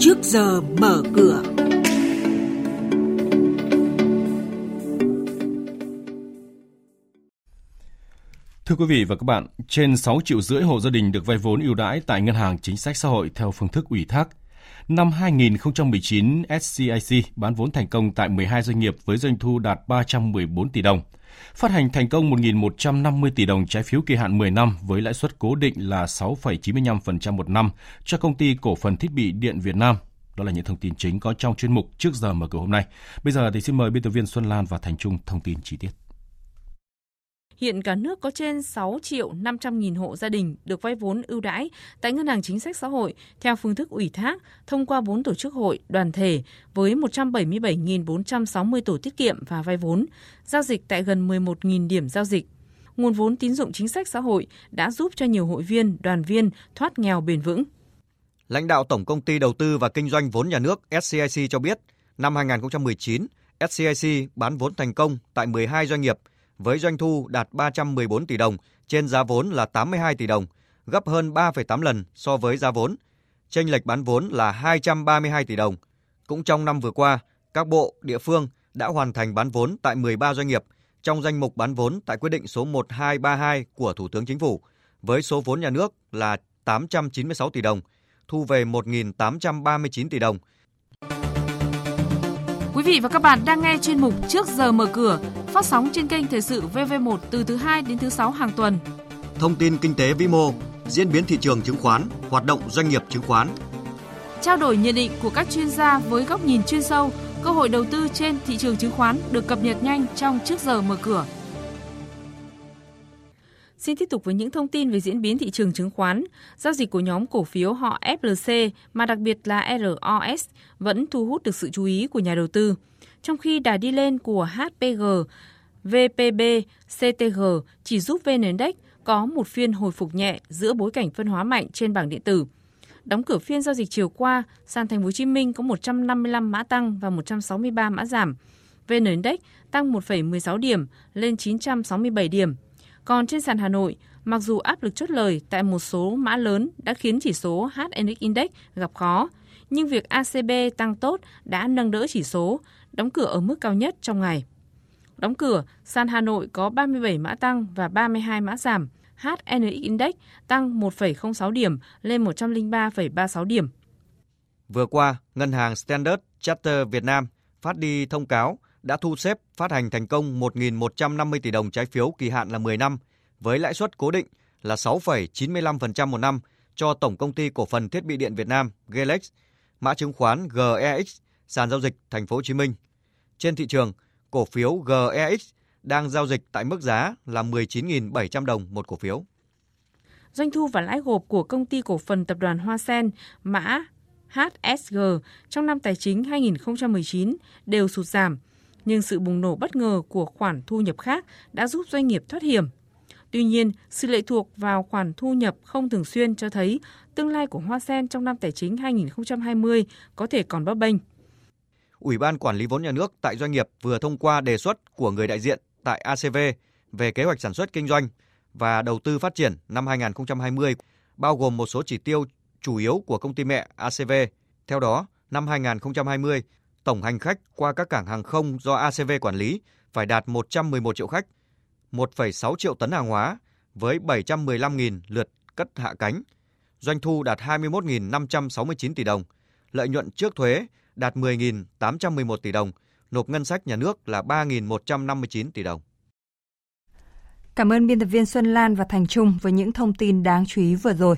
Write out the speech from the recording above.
trước giờ mở cửa. Thưa quý vị và các bạn, trên 6 triệu rưỡi hộ gia đình được vay vốn ưu đãi tại Ngân hàng Chính sách Xã hội theo phương thức ủy thác. Năm 2019, SCIC bán vốn thành công tại 12 doanh nghiệp với doanh thu đạt 314 tỷ đồng. Phát hành thành công 1.150 tỷ đồng trái phiếu kỳ hạn 10 năm với lãi suất cố định là 6,95% một năm cho công ty cổ phần thiết bị điện Việt Nam. Đó là những thông tin chính có trong chuyên mục trước giờ mở cửa hôm nay. Bây giờ thì xin mời biên tập viên Xuân Lan và Thành Trung thông tin chi tiết. Hiện cả nước có trên 6 triệu 500 nghìn hộ gia đình được vay vốn ưu đãi tại Ngân hàng Chính sách Xã hội theo phương thức ủy thác thông qua 4 tổ chức hội, đoàn thể với 177.460 tổ tiết kiệm và vay vốn, giao dịch tại gần 11.000 điểm giao dịch. Nguồn vốn tín dụng chính sách xã hội đã giúp cho nhiều hội viên, đoàn viên thoát nghèo bền vững. Lãnh đạo Tổng Công ty Đầu tư và Kinh doanh vốn nhà nước SCIC cho biết, năm 2019, SCIC bán vốn thành công tại 12 doanh nghiệp – với doanh thu đạt 314 tỷ đồng trên giá vốn là 82 tỷ đồng, gấp hơn 3,8 lần so với giá vốn. Chênh lệch bán vốn là 232 tỷ đồng. Cũng trong năm vừa qua, các bộ, địa phương đã hoàn thành bán vốn tại 13 doanh nghiệp trong danh mục bán vốn tại quyết định số 1232 của Thủ tướng Chính phủ với số vốn nhà nước là 896 tỷ đồng, thu về 1.839 tỷ đồng. Quý vị và các bạn đang nghe chuyên mục Trước giờ mở cửa phát sóng trên kênh Thời sự VV1 từ thứ 2 đến thứ 6 hàng tuần. Thông tin kinh tế vĩ mô, diễn biến thị trường chứng khoán, hoạt động doanh nghiệp chứng khoán. Trao đổi nhận định của các chuyên gia với góc nhìn chuyên sâu, cơ hội đầu tư trên thị trường chứng khoán được cập nhật nhanh trong Trước giờ mở cửa. Xin tiếp tục với những thông tin về diễn biến thị trường chứng khoán. Giao dịch của nhóm cổ phiếu họ FLC mà đặc biệt là ROS vẫn thu hút được sự chú ý của nhà đầu tư trong khi đà đi lên của HPG, VPB, CTG chỉ giúp VN Index có một phiên hồi phục nhẹ giữa bối cảnh phân hóa mạnh trên bảng điện tử. Đóng cửa phiên giao dịch chiều qua, sàn Thành phố Hồ Chí Minh có 155 mã tăng và 163 mã giảm. VN Index tăng 1,16 điểm lên 967 điểm. Còn trên sàn Hà Nội, mặc dù áp lực chốt lời tại một số mã lớn đã khiến chỉ số HNX Index gặp khó, nhưng việc ACB tăng tốt đã nâng đỡ chỉ số, đóng cửa ở mức cao nhất trong ngày. Đóng cửa, sàn Hà Nội có 37 mã tăng và 32 mã giảm. HNX Index tăng 1,06 điểm lên 103,36 điểm. Vừa qua, Ngân hàng Standard Charter Việt Nam phát đi thông cáo đã thu xếp phát hành thành công 1.150 tỷ đồng trái phiếu kỳ hạn là 10 năm với lãi suất cố định là 6,95% một năm cho Tổng Công ty Cổ phần Thiết bị điện Việt Nam Gelex, mã chứng khoán GEX sàn giao dịch Thành phố Hồ Chí Minh. Trên thị trường, cổ phiếu GEX đang giao dịch tại mức giá là 19.700 đồng một cổ phiếu. Doanh thu và lãi gộp của công ty cổ phần tập đoàn Hoa Sen, mã HSG trong năm tài chính 2019 đều sụt giảm, nhưng sự bùng nổ bất ngờ của khoản thu nhập khác đã giúp doanh nghiệp thoát hiểm. Tuy nhiên, sự lệ thuộc vào khoản thu nhập không thường xuyên cho thấy tương lai của Hoa Sen trong năm tài chính 2020 có thể còn bấp bênh. Ủy ban Quản lý vốn nhà nước tại doanh nghiệp vừa thông qua đề xuất của người đại diện tại ACV về kế hoạch sản xuất kinh doanh và đầu tư phát triển năm 2020, bao gồm một số chỉ tiêu chủ yếu của công ty mẹ ACV. Theo đó, năm 2020, tổng hành khách qua các cảng hàng không do ACV quản lý phải đạt 111 triệu khách, 1,6 triệu tấn hàng hóa với 715.000 lượt cất hạ cánh. Doanh thu đạt 21.569 tỷ đồng, lợi nhuận trước thuế đạt 10.811 tỷ đồng, nộp ngân sách nhà nước là 3.159 tỷ đồng. Cảm ơn biên tập viên Xuân Lan và Thành Trung với những thông tin đáng chú ý vừa rồi.